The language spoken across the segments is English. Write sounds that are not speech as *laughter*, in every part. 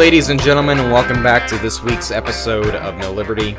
Ladies and gentlemen, and welcome back to this week's episode of MilLiberty.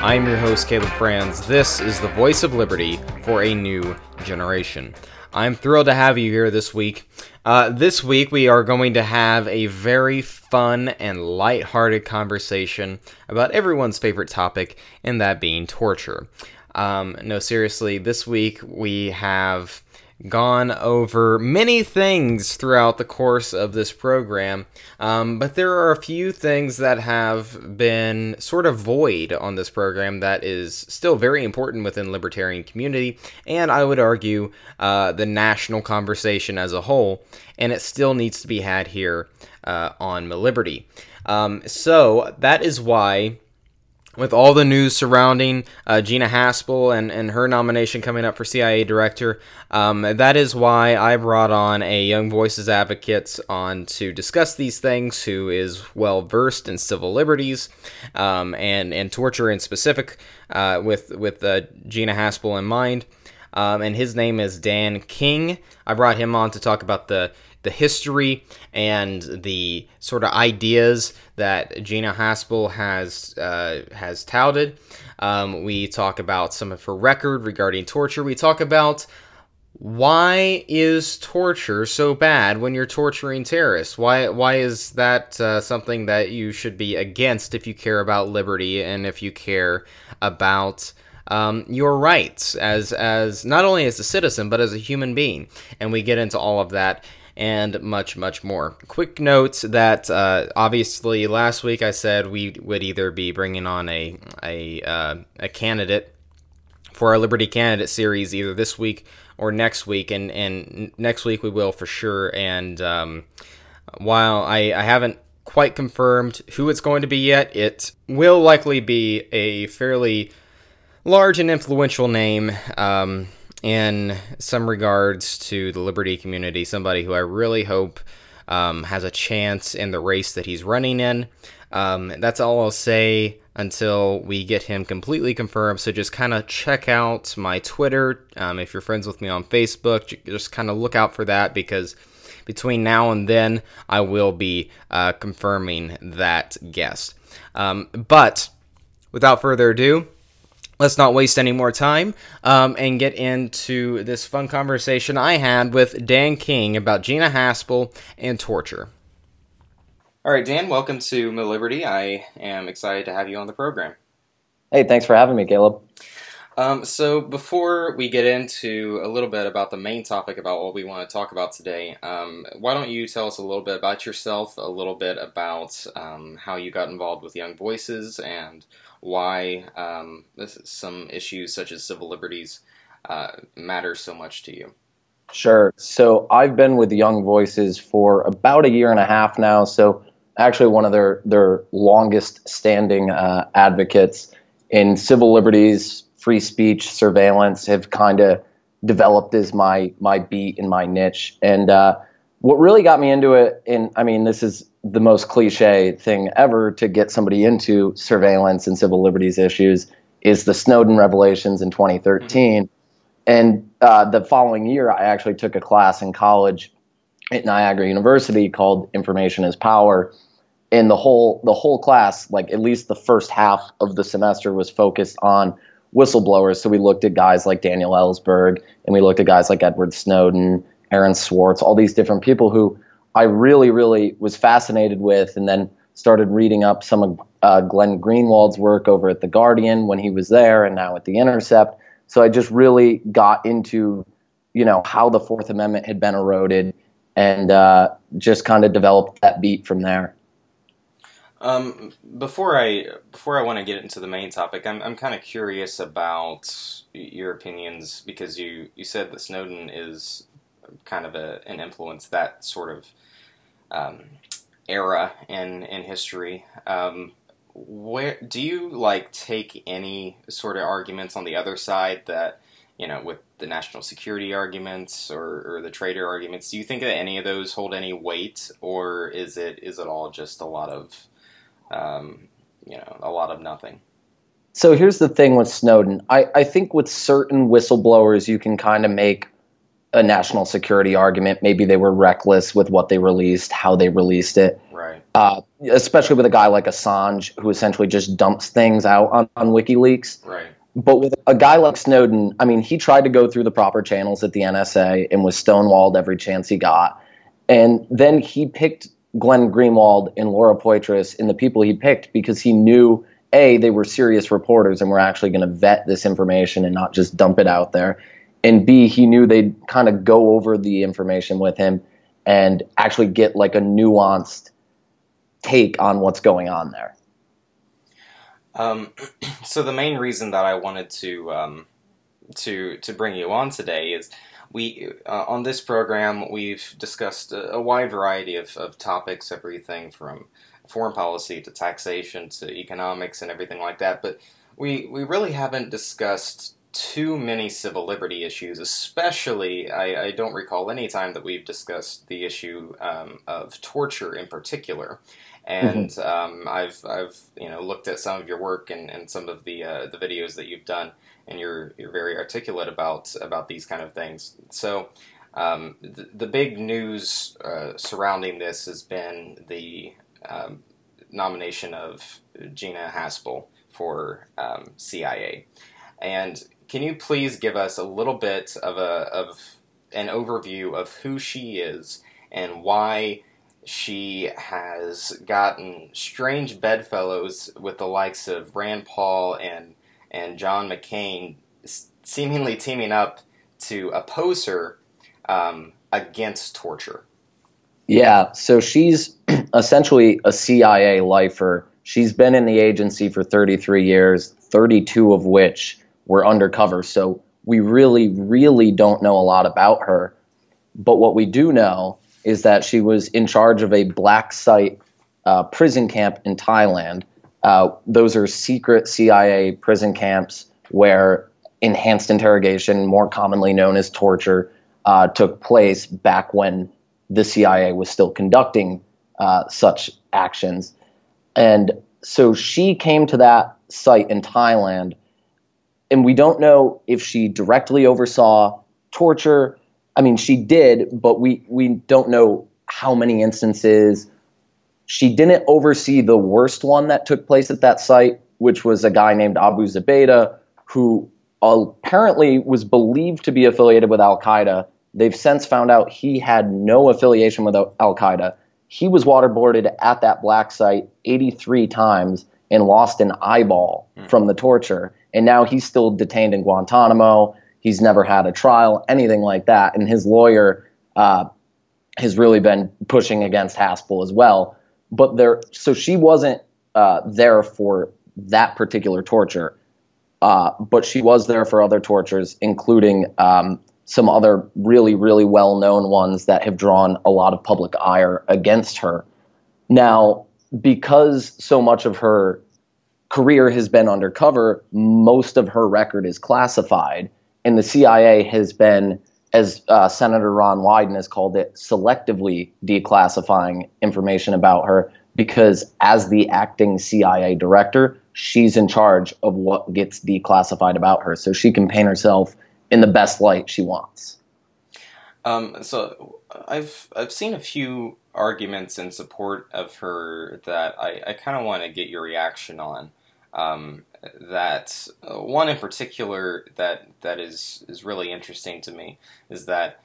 I'm your host, Caleb Franz. This is the voice of liberty for a new generation. I'm thrilled to have you here this week. Uh, this week, we are going to have a very fun and light-hearted conversation about everyone's favorite topic, and that being torture. Um, no, seriously, this week we have gone over many things throughout the course of this program, um, but there are a few things that have been sort of void on this program that is still very important within libertarian community, and I would argue uh, the national conversation as a whole, and it still needs to be had here uh, on Liberty. Um, so that is why with all the news surrounding uh, Gina Haspel and, and her nomination coming up for CIA director, um, that is why I brought on a Young Voices advocate on to discuss these things, who is well versed in civil liberties um, and and torture in specific, uh, with with uh, Gina Haspel in mind. Um, and his name is Dan King. I brought him on to talk about the the history and the sort of ideas that Gina Haspel has uh, has touted. Um, we talk about some of her record regarding torture. We talk about why is torture so bad when you're torturing terrorists? Why why is that uh, something that you should be against if you care about liberty and if you care about um, your rights as as not only as a citizen but as a human being? And we get into all of that and much, much more. Quick notes that uh, obviously last week I said we would either be bringing on a a, uh, a candidate for our Liberty Candidate series either this week or next week, and and next week we will for sure. And um, while I, I haven't quite confirmed who it's going to be yet, it will likely be a fairly large and influential name. Um, in some regards to the Liberty community, somebody who I really hope um, has a chance in the race that he's running in. Um, that's all I'll say until we get him completely confirmed. So just kind of check out my Twitter. Um, if you're friends with me on Facebook, just kind of look out for that because between now and then, I will be uh, confirming that guest. Um, but without further ado, let's not waste any more time um, and get into this fun conversation I had with Dan King about Gina Haspel and torture. All right, Dan, welcome to Liberty. I am excited to have you on the program. Hey, thanks for having me, Caleb. Um, so, before we get into a little bit about the main topic about what we want to talk about today, um, why don't you tell us a little bit about yourself, a little bit about um, how you got involved with Young Voices, and why um, some issues such as civil liberties uh, matter so much to you. Sure. So I've been with Young Voices for about a year and a half now. So actually, one of their their longest standing uh, advocates in civil liberties, free speech, surveillance have kind of developed as my my beat and my niche. And uh, what really got me into it, and I mean, this is the most cliche thing ever to get somebody into surveillance and civil liberties issues is the Snowden revelations in 2013. Mm-hmm. And uh, the following year, I actually took a class in college at Niagara University called Information is Power. And the whole the whole class, like at least the first half of the semester, was focused on whistleblowers. So we looked at guys like Daniel Ellsberg, and we looked at guys like Edward Snowden, Aaron Swartz, all these different people who I really, really was fascinated with, and then started reading up some of uh, Glenn Greenwald's work over at The Guardian when he was there, and now at The Intercept. So I just really got into, you know, how the Fourth Amendment had been eroded, and uh, just kind of developed that beat from there. Um, before I before I want to get into the main topic, I'm I'm kind of curious about your opinions because you you said that Snowden is kind of a, an influence that sort of um, era in in history. Um, where do you like take any sort of arguments on the other side that you know with the national security arguments or, or the traitor arguments? Do you think that any of those hold any weight, or is it is it all just a lot of um, you know a lot of nothing? So here's the thing with Snowden. I, I think with certain whistleblowers, you can kind of make a national security argument. Maybe they were reckless with what they released, how they released it. Right. Uh, especially with a guy like Assange, who essentially just dumps things out on, on WikiLeaks. Right. But with a guy like Snowden, I mean, he tried to go through the proper channels at the NSA and was stonewalled every chance he got. And then he picked Glenn Greenwald and Laura Poitras and the people he picked because he knew A, they were serious reporters and were actually going to vet this information and not just dump it out there. And B, he knew they'd kind of go over the information with him and actually get like a nuanced take on what's going on there. Um, *clears throat* so the main reason that I wanted to um, to to bring you on today is we uh, on this program we've discussed a, a wide variety of, of topics, everything from foreign policy to taxation to economics and everything like that. But we we really haven't discussed too many civil liberty issues, especially I, I don't recall any time that we've discussed the issue um, of torture in particular. And mm-hmm. um, I've I've you know looked at some of your work and, and some of the uh, the videos that you've done, and you're you're very articulate about about these kind of things. So. Um, the, the, big news uh, surrounding this has been the um, nomination of Gina Haspel for um, CIA. And can you please give us a little bit of a of an overview of who she is and why she has gotten strange bedfellows with the likes of Rand Paul and and John McCain, seemingly teaming up to oppose her um, against torture. Yeah, so she's *clears throat* essentially a CIA lifer. She's been in the agency for 33 years, 32 of which were undercover. So we really, really don't know a lot about her. But what we do know is that she was in charge of a black site uh, prison camp in Thailand. Uh, those are secret CIA prison camps where enhanced interrogation, more commonly known as torture, uh, took place back when the CIA was still conducting uh, such actions. And so she came to that site in Thailand, and we don't know if she directly oversaw torture I mean, she did, but we we don't know how many instances. She didn't oversee the worst one that took place at that site, which was a guy named Abu Zubaydah, who apparently was believed to be affiliated with Al Qaeda. They've since found out he had no affiliation with Al Qaeda. He was waterboarded at that black site 83 times and lost an eyeball mm. from the torture. And now he's still detained in Guantanamo. He's never had a trial, anything like that. And his lawyer uh, has really been pushing against Haspel as well. But there, so she wasn't uh, there for that particular torture, uh, but she was there for other tortures, including um, some other really, really well known ones that have drawn a lot of public ire against her. Now, because so much of her career has been undercover, most of her record is classified and the CIA has been, as uh, Senator Ron Wyden has called it, selectively declassifying information about her because, as the acting CIA director, she's in charge of what gets declassified about her. So she can paint herself in the best light she wants. Um, so I've I've seen a few arguments in support of her that I, I kind of want to get your reaction on. Um, that uh, one in particular that that is is really interesting to me is that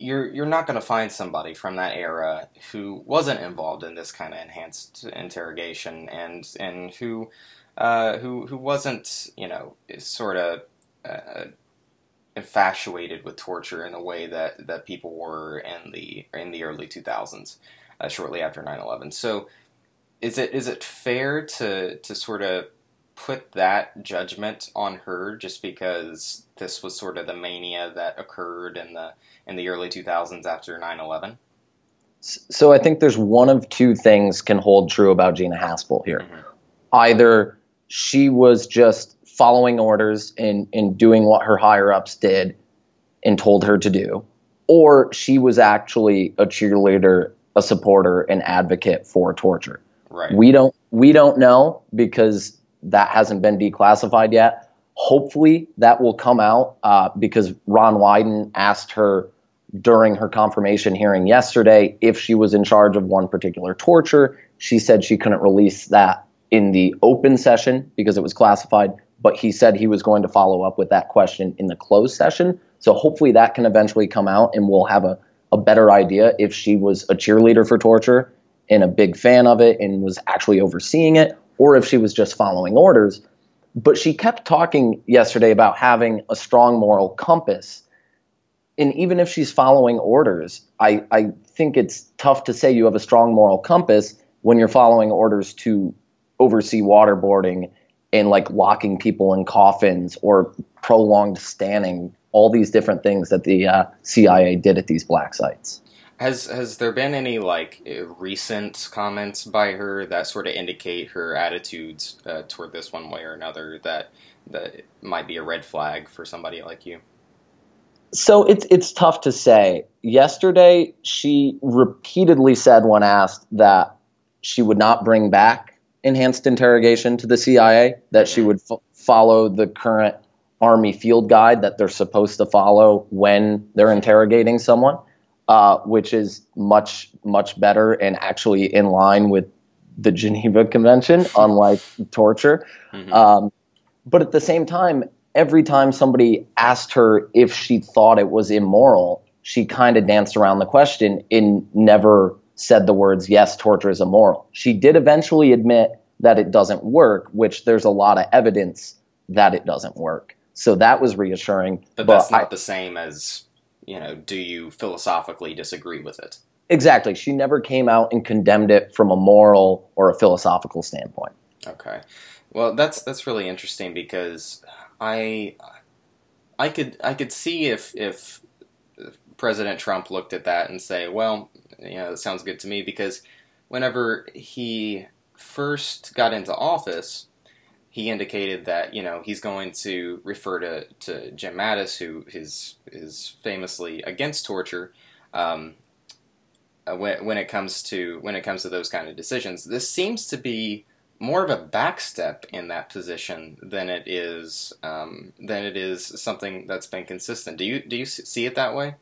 you're you're not going to find somebody from that era who wasn't involved in this kind of enhanced interrogation and and who uh, who who wasn't you know sort of uh, infatuated with torture in the way that that people were in the in the early 2000s uh, shortly after 9/11 so is it is it fair to to sort of put that judgment on her just because this was sort of the mania that occurred in the in the early 2000s after 9/11? So I think there's one of two things can hold true about Gina Haspel here. Mm-hmm. Either she was just following orders and, and doing what her higher ups did and told her to do, or she was actually a cheerleader, a supporter, an advocate for torture. Right. We don't we don't know because that hasn't been declassified yet. Hopefully that will come out uh, because Ron Wyden asked her during her confirmation hearing yesterday if she was in charge of one particular torture. She said she couldn't release that in the open session because it was classified, but he said he was going to follow up with that question in the closed session. So hopefully that can eventually come out and we'll have a, a better idea if she was a cheerleader for torture and a big fan of it and was actually overseeing it, or if she was just following orders. But she kept talking yesterday about having a strong moral compass. And even if she's following orders, I, I think it's tough to say you have a strong moral compass when you're following orders to oversee waterboarding and like locking people in coffins or prolonged standing, all these different things that the uh, CIA did at these black sites. Has has there been any like recent comments by her that sort of indicate her attitudes uh, toward this one way or another that that might be a red flag for somebody like you? So it's it's tough to say. Yesterday, she repeatedly said when asked that she would not bring back enhanced interrogation to the CIA, that she would f- follow the current Army field guide that they're supposed to follow when they're interrogating someone, uh, which is much, much better and actually in line with the Geneva Convention, *laughs* unlike torture. Mm-hmm. Um, but at the same time, every time somebody asked her if she thought it was immoral, she kind of danced around the question and never said the words, yes, torture is immoral. She did eventually admit that it doesn't work, which there's a lot of evidence that it doesn't work. So that was reassuring. But, but that's not I, the same as, you know, do you philosophically disagree with it? Exactly. She never came out and condemned it from a moral or a philosophical standpoint. Okay. Well, that's that's really interesting because I I could I could see if if President Trump looked at that and say, well, you know, it sounds good to me because whenever he first got into office, he indicated that you know he's going to refer to, to Jim Mattis, who is is famously against torture, um, uh, when when it comes to when it comes to those kind of decisions. This seems to be more of a backstep in that position than it is um, than it is something that's been consistent. Do you do you see it that way?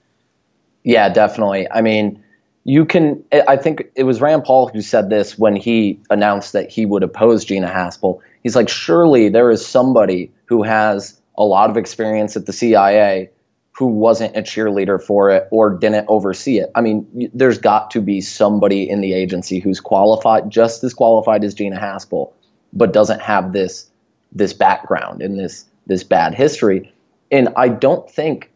Yeah, definitely. I mean, you can i think it was rand paul who said this when he announced that he would oppose gina haspel he's like surely there is somebody who has a lot of experience at the cia who wasn't a cheerleader for it or didn't oversee it. I mean there's got to be somebody in the agency who's qualified just as qualified as gina haspel but doesn't have this this background and this this bad history. And i don't think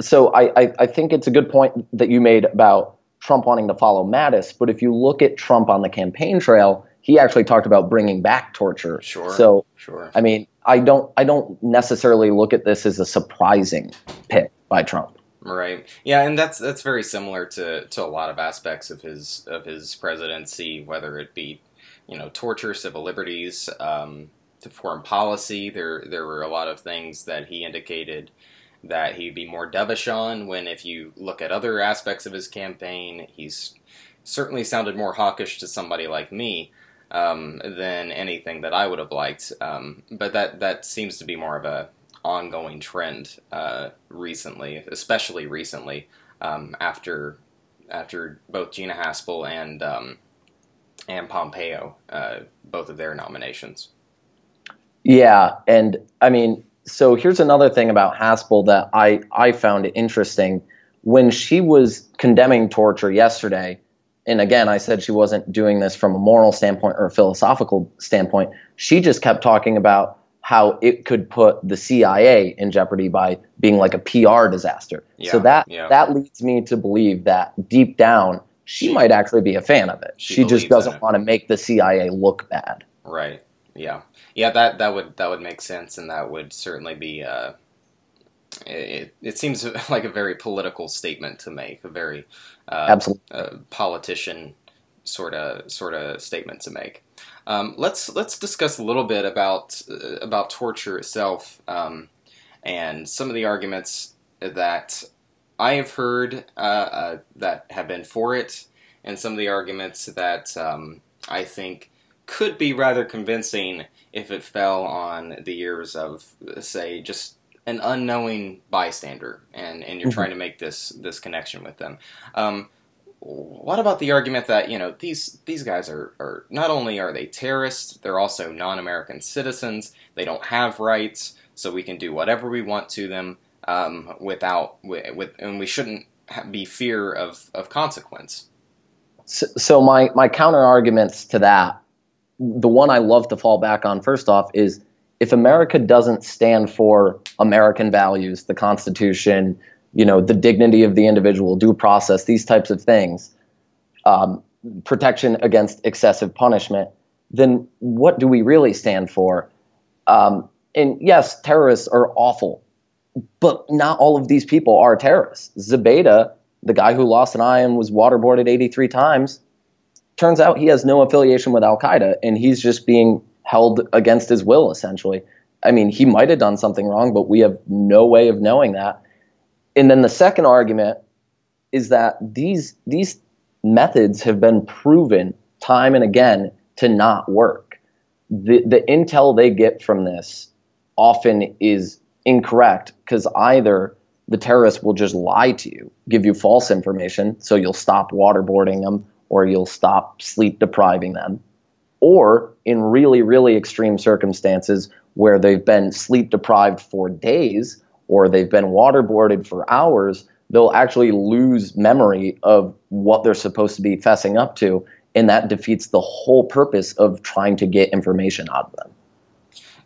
so I, I, I think it's a good point that you made about Trump wanting to follow Mattis, but if you look at Trump on the campaign trail, he actually talked about bringing back torture. Sure. So, sure. I mean, I don't, I don't necessarily look at this as a surprising pick by Trump. Right. Yeah, and that's that's very similar to, to a lot of aspects of his of his presidency, whether it be, you know, torture, civil liberties, um, to foreign policy. There there were a lot of things that he indicated that he'd be more dovish on. When if you look at other aspects of his campaign, he's certainly sounded more hawkish to somebody like me um, than anything that I would have liked. Um, but that that seems to be more of a ongoing trend uh, recently, especially recently um, after after both Gina Haspel and um, and Pompeo, uh, both of their nominations. Yeah, and I mean, so here's another thing about Haspel that I, I found interesting. When she was condemning torture yesterday, and again, I said she wasn't doing this from a moral standpoint or a philosophical standpoint, she just kept talking about how it could put the CIA in jeopardy by being like a PR disaster. Yeah, so that yeah. that leads me to believe that deep down she, she might actually be a fan of it. She, she just doesn't want to make the CIA look bad. Right. Yeah, yeah. That that would that would make sense, and that would certainly be. Uh, it, it seems *laughs* like a very political statement to make, a very uh, absolute uh, politician sort of sort of statement to make. Um, let's let's discuss a little bit about uh, about torture itself um, and some of the arguments that I have heard uh, uh, that have been for it, and some of the arguments that um, I think could be rather convincing if it fell on the ears of, say, just an unknowing bystander, and, and you're mm-hmm. trying to make this this connection with them. Um, what about the argument that you know these these guys are, are not only are they terrorists, they're also non-American citizens. They don't have rights, so we can do whatever we want to them um, without with, with, and we shouldn't be fear of of consequence. So, so my my counter arguments to that, the one I love to fall back on first off is if America doesn't stand for American values, the Constitution, you know, the dignity of the individual, due process, these types of things, um, protection against excessive punishment, then what do we really stand for? Um, and yes, terrorists are awful, but not all of these people are terrorists. Zubaydah, the guy who lost an eye and was waterboarded 83 times, turns out he has no affiliation with Al Qaeda, and he's just being held against his will, essentially. I mean, he might have done something wrong, but we have no way of knowing that. And then the second argument is that these these methods have been proven time and again to not work. The the intel they get from this often is incorrect because either the terrorist will just lie to you, give you false information, so you'll stop waterboarding them or you'll stop sleep depriving them, or in really, really extreme circumstances where they've been sleep deprived for days or they've been waterboarded for hours, they'll actually lose memory of what they're supposed to be fessing up to. And that defeats the whole purpose of trying to get information out of them.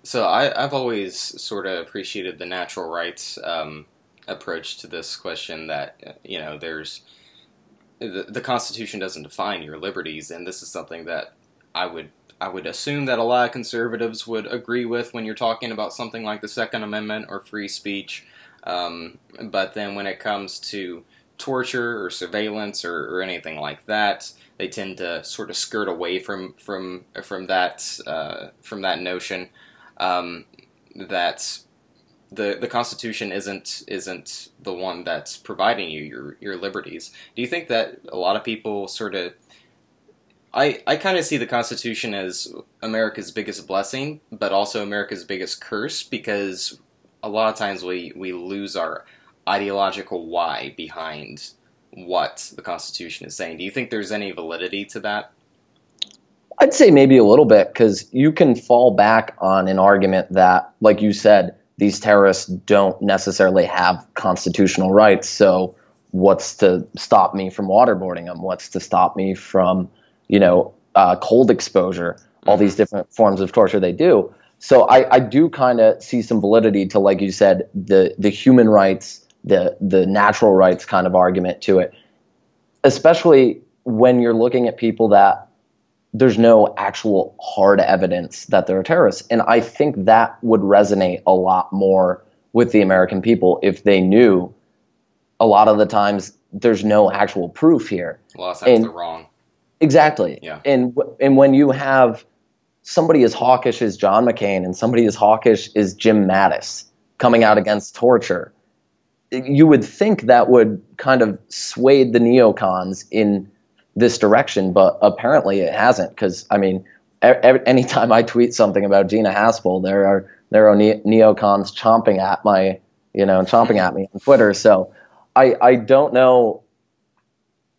So I, have always sort of appreciated the natural rights um, approach to this question that, you know, there's the, the Constitution doesn't define your liberties, and this is something that I would I would assume that a lot of conservatives would agree with when you're talking about something like the Second Amendment or free speech. Um, but then when it comes to torture or surveillance or, or, anything like that, they tend to sort of skirt away from from from that uh, from that notion um, that the the Constitution isn't isn't the one that's providing you your your liberties. Do you think that a lot of people sort of I, I kind of see the Constitution as America's biggest blessing, but also America's biggest curse because a lot of times we, we lose our ideological why behind what the Constitution is saying. Do you think there's any validity to that? I'd say maybe a little bit because you can fall back on an argument that, like you said, these terrorists don't necessarily have constitutional rights. So, what's to stop me from waterboarding them? What's to stop me from you know, uh, cold exposure, all mm-hmm. these different forms of torture they do. So I, I do kind of see some validity to, like you said, the the human rights, the the natural rights kind of argument to it, especially when you're looking at people that there's no actual hard evidence that they're terrorists. And I think that would resonate a lot more with the American people if they knew a lot of the times there's no actual proof here. A lot of times and, they're wrong. Exactly. Yeah. And and when you have somebody as hawkish as John McCain and somebody as hawkish as Jim Mattis coming out against torture, you would think that would kind of sway the neocons in this direction, but apparently it hasn't. Because I mean, every, anytime I tweet something about Gina Haspel, there are there are ne- neocons chomping at my you know chomping at me on Twitter. So I I don't know.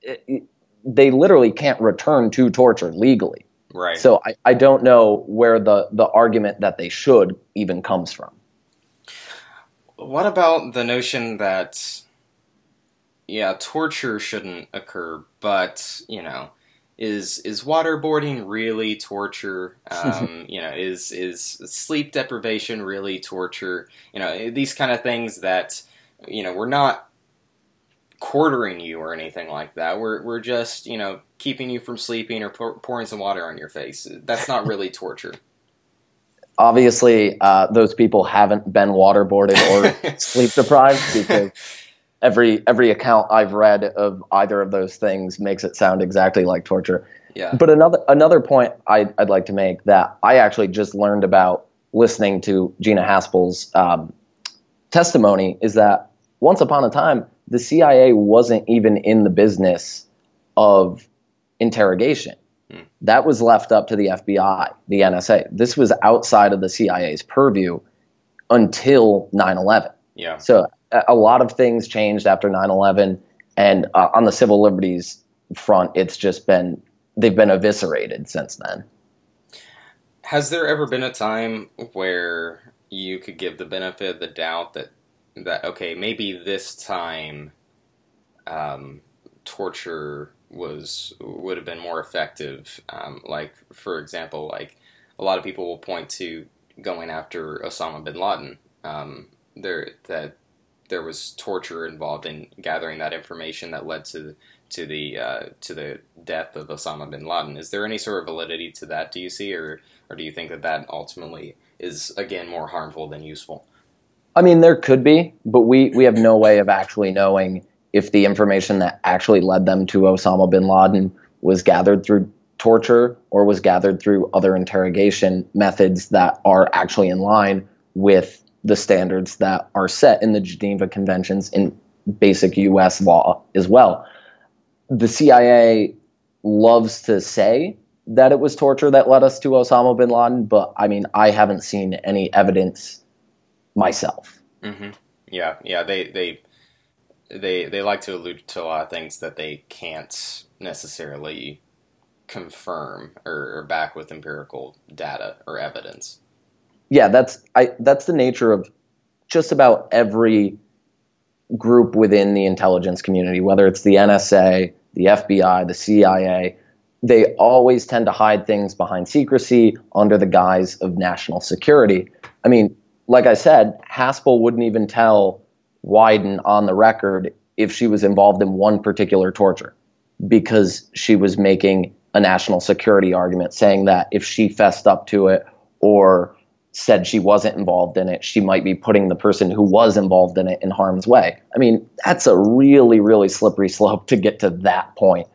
It, they literally can't return to torture legally. Right. So I, I don't know where the, the argument that they should even comes from. What about the notion that, yeah, torture shouldn't occur, but, you know, is is waterboarding really torture? *laughs* Um, you know, is is sleep deprivation really torture? You know, these kind of things that you know we're not quartering you or anything like that. We're we're just you know keeping you from sleeping or pour, pouring some water on your face. That's not really *laughs* torture. Obviously, uh, those people haven't been waterboarded or *laughs* sleep deprived because every every account I've read of either of those things makes it sound exactly like torture. Yeah. But another another point I'd, I'd like to make that I actually just learned about listening to Gina Haspel's um, testimony is that once upon a time the CIA wasn't even in the business of interrogation. Hmm. That was left up to the FBI, the NSA. This was outside of the CIA's purview until 9 11. Yeah. So a lot of things changed after 9 11. And uh, on the civil liberties front, it's just been, they've been eviscerated since then. Has there ever been a time where you could give the benefit of the doubt that, that okay, maybe this time um, torture was would have been more effective. Um, like for example, like a lot of people will point to going after Osama bin Laden. Um, there that there was torture involved in gathering that information that led to to the uh, to the death of Osama bin Laden. Is there any sort of validity to that? Do you see, or or do you think that that ultimately is again more harmful than useful? I mean, there could be, but we we have no way of actually knowing if the information that actually led them to Osama bin Laden was gathered through torture or was gathered through other interrogation methods that are actually in line with the standards that are set in the Geneva Conventions in basic US law as well. The CIA loves to say that it was torture that led us to Osama bin Laden, but I mean, I haven't seen any evidence myself. Mm-hmm. Yeah, yeah, they they they they like to allude to a lot of things that they can't necessarily confirm or, or back with empirical data or evidence. Yeah, that's I that's the nature of just about every group within the intelligence community, whether it's the NSA, the FBI, the CIA, they always tend to hide things behind secrecy under the guise of national security. I mean, like I said, Haspel wouldn't even tell Wyden on the record if she was involved in one particular torture because she was making a national security argument saying that if she fessed up to it or said she wasn't involved in it, she might be putting the person who was involved in it in harm's way. I mean, that's a really, really slippery slope to get to that point.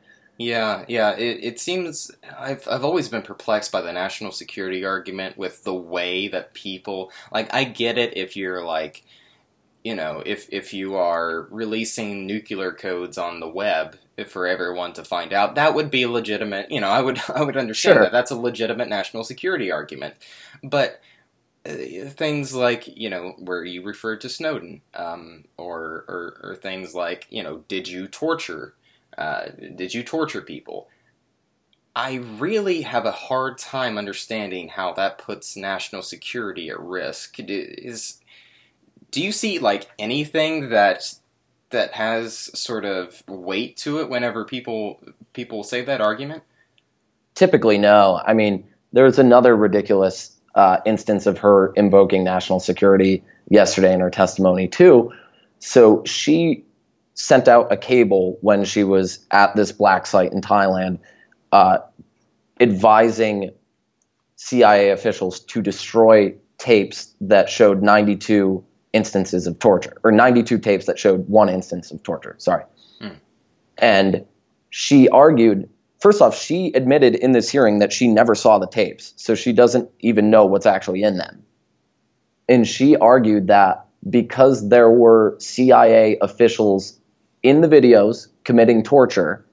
Yeah, yeah. It, it seems I've I've always been perplexed by the national security argument with the way that people like. I get it if you're like you know, if if you are releasing nuclear codes on the web for everyone to find out, that would be legitimate. You know, I would *laughs* I would understand sure. that. That's a legitimate national security argument. But uh, things like you know where you referred to Snowden, um, or, or, or things like you know, did you torture? Uh, did you torture people? I really have a hard time understanding how that puts national security at risk. Is do you see like anything that that has sort of weight to it whenever people people say that argument? Typically, no. I mean, there's another ridiculous uh, instance of her invoking national security yesterday in her testimony too. So she sent out a cable when she was at this black site in Thailand, uh, advising CIA officials to destroy tapes that showed 92 instances of torture, or 92 tapes that showed one instance of torture. Sorry. Mm. And she argued, first off, she admitted in this hearing that she never saw the tapes, so she doesn't even know what's actually in them. And she argued that because there were CIA officials in the videos committing torture,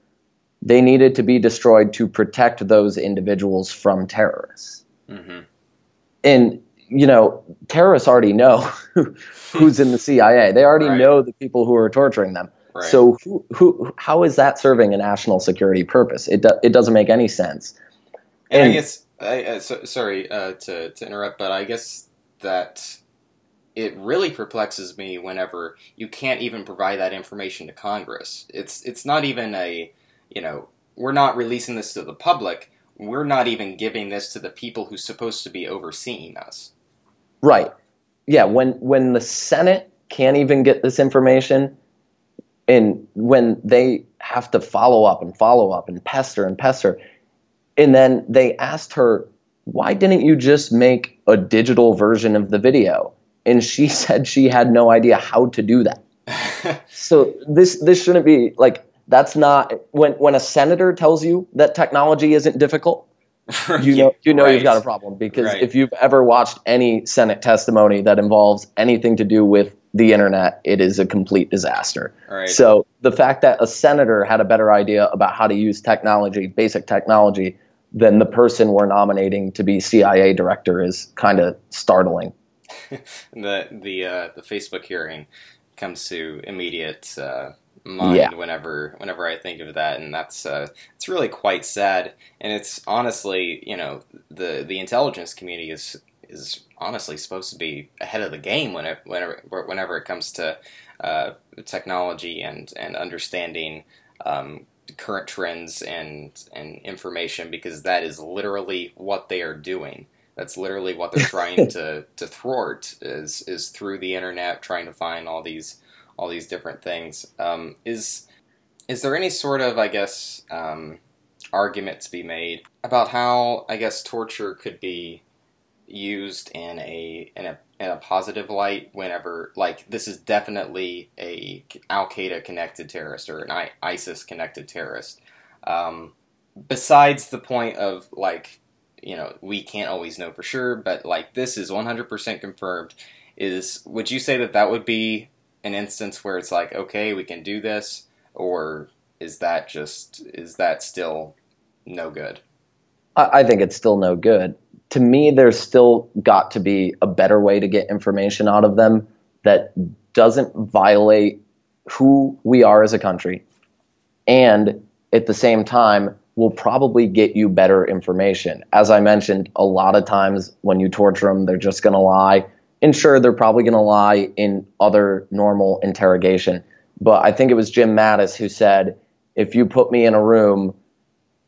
they needed to be destroyed to protect those individuals from terrorists. Mm-hmm. And you know, terrorists already know *laughs* who's in the *laughs* CIA. They already right. know the people who are torturing them. Right. So, who, who, how is that serving a national security purpose? It do, it doesn't make any sense. And, and I guess, I, uh, so, sorry uh, to to interrupt, but I guess that it really perplexes me whenever you can't even provide that information to Congress. It's it's not even a, you know, we're not releasing this to the public. We're not even giving this to the people who's supposed to be overseeing us. Right. Yeah. When when the Senate can't even get this information, and when they have to follow up and follow up and pester and pester, and then they asked her, "Why didn't you just make a digital version of the video?" And she *laughs* said she had no idea how to do that. *laughs* so this this shouldn't be like that's not when when a senator tells you that technology isn't difficult *laughs* you know you know right. you've got a problem because right. if you've ever watched any Senate testimony that involves anything to do with the internet, it is a complete disaster. Right. So the fact that a senator had a better idea about how to use technology, basic technology, than the person we're nominating to be CIA director is kind of startling. *laughs* the the uh, the Facebook hearing comes to immediate uh, mind yeah. whenever whenever I think of that, and that's uh, it's really quite sad. And it's honestly, you know, the the intelligence community is is honestly supposed to be ahead of the game whenever whenever, whenever it comes to uh, technology and and understanding um, current trends and and information because that is literally what they are doing. That's literally what they're *laughs* trying to, to thwart is is through the internet trying to find all these all these different things. Um, is is there any sort of I guess um, argument to be made about how I guess torture could be used in a in a in a positive light whenever like this is definitely a Al Qaeda connected terrorist or an I- ISIS connected terrorist. Um, besides the point of like you know we can't always know for sure, but like this is 100% confirmed. Is would you say that that would be an instance where it's like okay we can do this, or is that just is that still no good? I think it's still no good to me, there's still got to be a better way to get information out of them that doesn't violate who we are as a country and at the same time will probably get you better information. As I mentioned, a lot of times when you torture them, they're just going to lie. And sure, they're probably going to lie in other normal interrogation. But I think it was Jim Mattis who said, if you put me in a room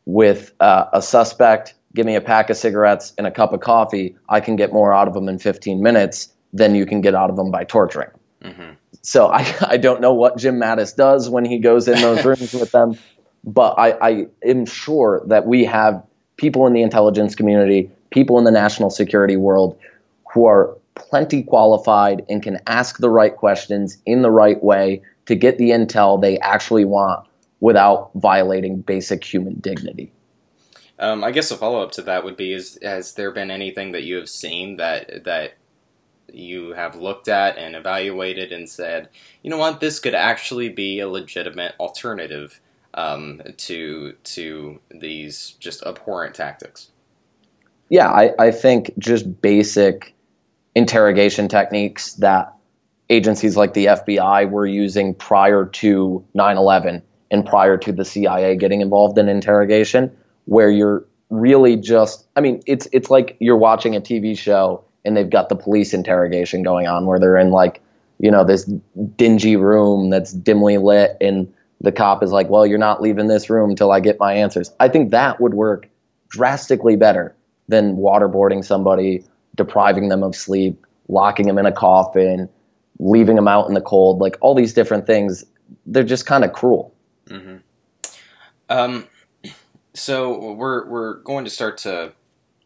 with uh, a suspect give me a pack of cigarettes and a cup of coffee, I can get more out of them in 15 minutes than you can get out of them by torturing. Mm-hmm. So I, *laughs* I don't know what Jim Mattis does when he goes in those rooms with them, but I, I am sure that we have people in the intelligence community, people in the national security world who are plenty qualified and can ask the right questions in the right way to get the intel they actually want without violating basic human dignity. Um, I guess a follow up to that would be: is has there been anything that you have seen that that you have looked at and evaluated and said, you know what, this could actually be a legitimate alternative um, to to these just abhorrent tactics? Yeah, I, I think just basic interrogation techniques that agencies like the FBI were using prior to 9 11 and prior to the CIA getting involved in interrogation where you're really just I mean it's it's like you're watching a TV show and they've got the police interrogation going on where they're in like you know this dingy room that's dimly lit and the cop is like well you're not leaving this room until I get my answers. I think that would work drastically better than waterboarding somebody, depriving them of sleep, locking them in a coffin, leaving them out in the cold, like all these different things. They're just kind of cruel. Mm-hmm. Um, so we're we're going to start to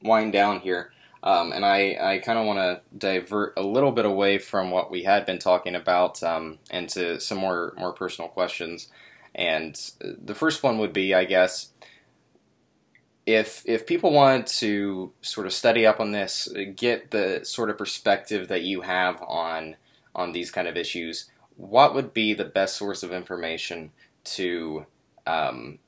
wind down here, um, and I I kind of want to divert a little bit away from what we had been talking about um, into some more more personal questions. And the first one would be, I guess, if if people wanted to sort of study up on this, get the sort of perspective that you have on on these kind of issues, what would be the best source of information to um,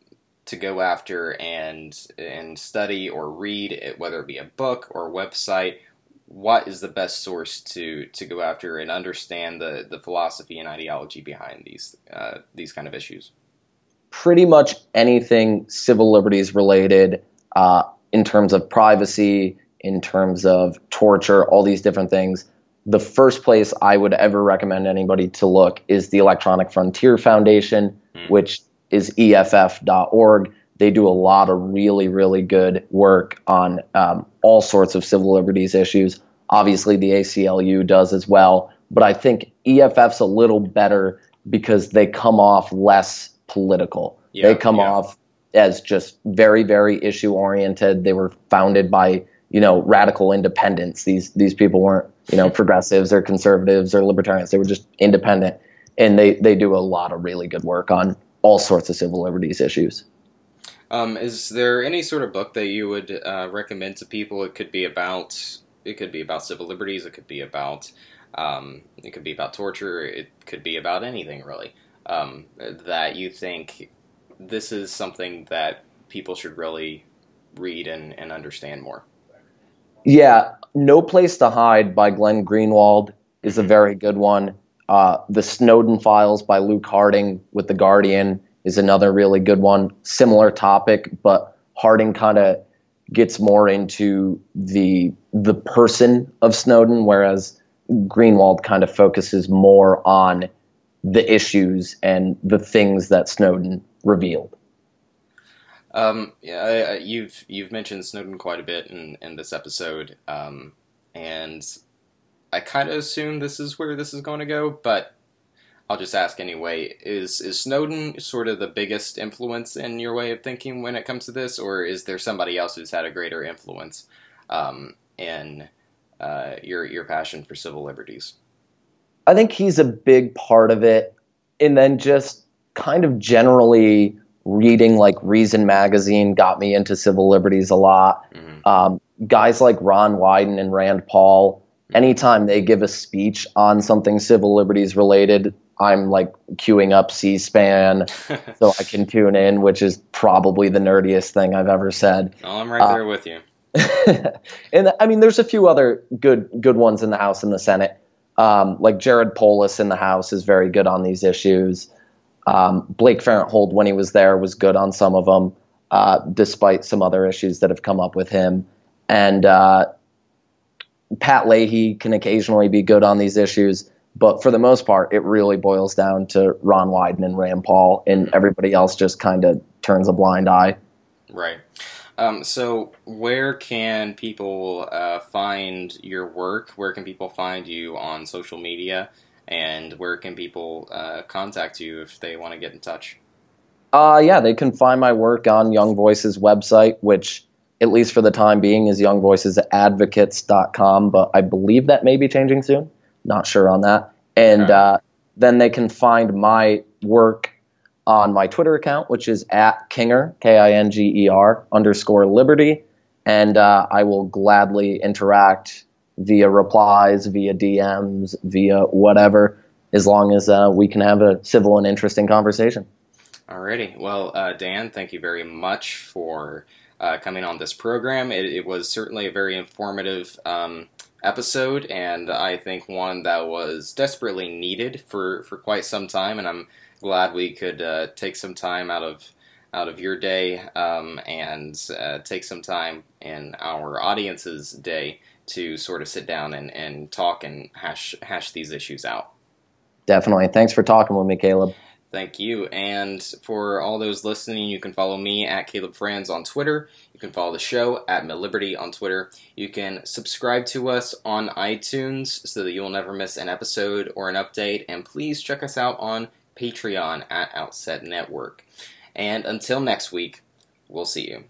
to go after and and study or read it, whether it be a book or a website? What is the best source to to go after and understand the the philosophy and ideology behind these uh, these kind of issues pretty much anything civil liberties related uh, in terms of privacy in terms of torture all these different things the first place i would ever recommend anybody to look is the electronic frontier foundation mm. which is EFF.org. They do a lot of really, really good work on um, all sorts of civil liberties issues. Obviously, the ACLU does as well, but I think EFF's a little better because they come off less political. Yeah, they come yeah. off as just very, very issue oriented. They were founded by you know radical independents. These these people weren't you know *laughs* progressives or conservatives or libertarians. They were just independent, and they they do a lot of really good work on all sorts of civil liberties issues. Um, is there any sort of book that you would uh, recommend to people? It could be about it could be about civil liberties. It could be about um, it could be about torture. It could be about anything really um, that you think this is something that people should really read and, and understand more. Yeah, No Place to Hide by Glenn Greenwald is a very good one. Uh, the Snowden Files by Luke Harding with The Guardian is another really good one. Similar topic, but Harding kind of gets more into the the person of Snowden, whereas Greenwald kind of focuses more on the issues and the things that Snowden revealed. Um, yeah, I, you've you've mentioned Snowden quite a bit in, in this episode, um, and I kind of assume this is where this is going to go, but I'll just ask anyway. Is is Snowden sort of the biggest influence in your way of thinking when it comes to this, or is there somebody else who's had a greater influence um, in uh, your your passion for civil liberties? I think he's a big part of it, and then just kind of generally reading like Reason magazine got me into civil liberties a lot. Mm-hmm. Um, guys like Ron Wyden and Rand Paul, anytime they give a speech on something civil liberties related, I'm like queuing up C-SPAN *laughs* so I can tune in, which is probably the nerdiest thing I've ever said. Oh, I'm right uh, there with you. *laughs* and I mean, there's a few other good good ones in the House and the Senate. Um, like Jared Polis in the House is very good on these issues. Um, Blake Farenthold, when he was there, was good on some of them, uh, despite some other issues that have come up with him. And uh, Pat Leahy can occasionally be good on these issues, but for the most part, it really boils down to Ron Wyden and Rand Paul, and everybody else just kind of turns a blind eye. Right. Um, so, where can people uh, find your work? Where can people find you on social media? and where can people uh, contact you if they want to get in touch? Uh, yeah, they can find my work on Young Voices website, which, at least for the time being, is youngvoicesadvocates.com, but I believe that may be changing soon. Not sure on that. And okay. uh, then they can find my work on my Twitter account, which is at Kinger, K I N G E R underscore Liberty. And uh, I will gladly interact via replies, via DMs, via whatever, as long as uh, we can have a civil and interesting conversation. Alrighty. Well, uh, Dan, thank you very much for uh, coming on this program. It, it, was certainly a very informative um, episode, and I think one that was desperately needed for, for quite some time. And I'm glad we could uh, take some time out of out of your day um, and uh, take some time in our audience's day to sort of sit down and, and talk and hash hash these issues out. Definitely. Thanks for talking with me, Caleb. Thank you. And for all those listening, you can follow me at Caleb Franz on Twitter. You can follow the show at MilLiberty on Twitter. You can subscribe to us on iTunes so that you'll never miss an episode or an update. And please check us out on Patreon at Outset Network. And until next week, we'll see you.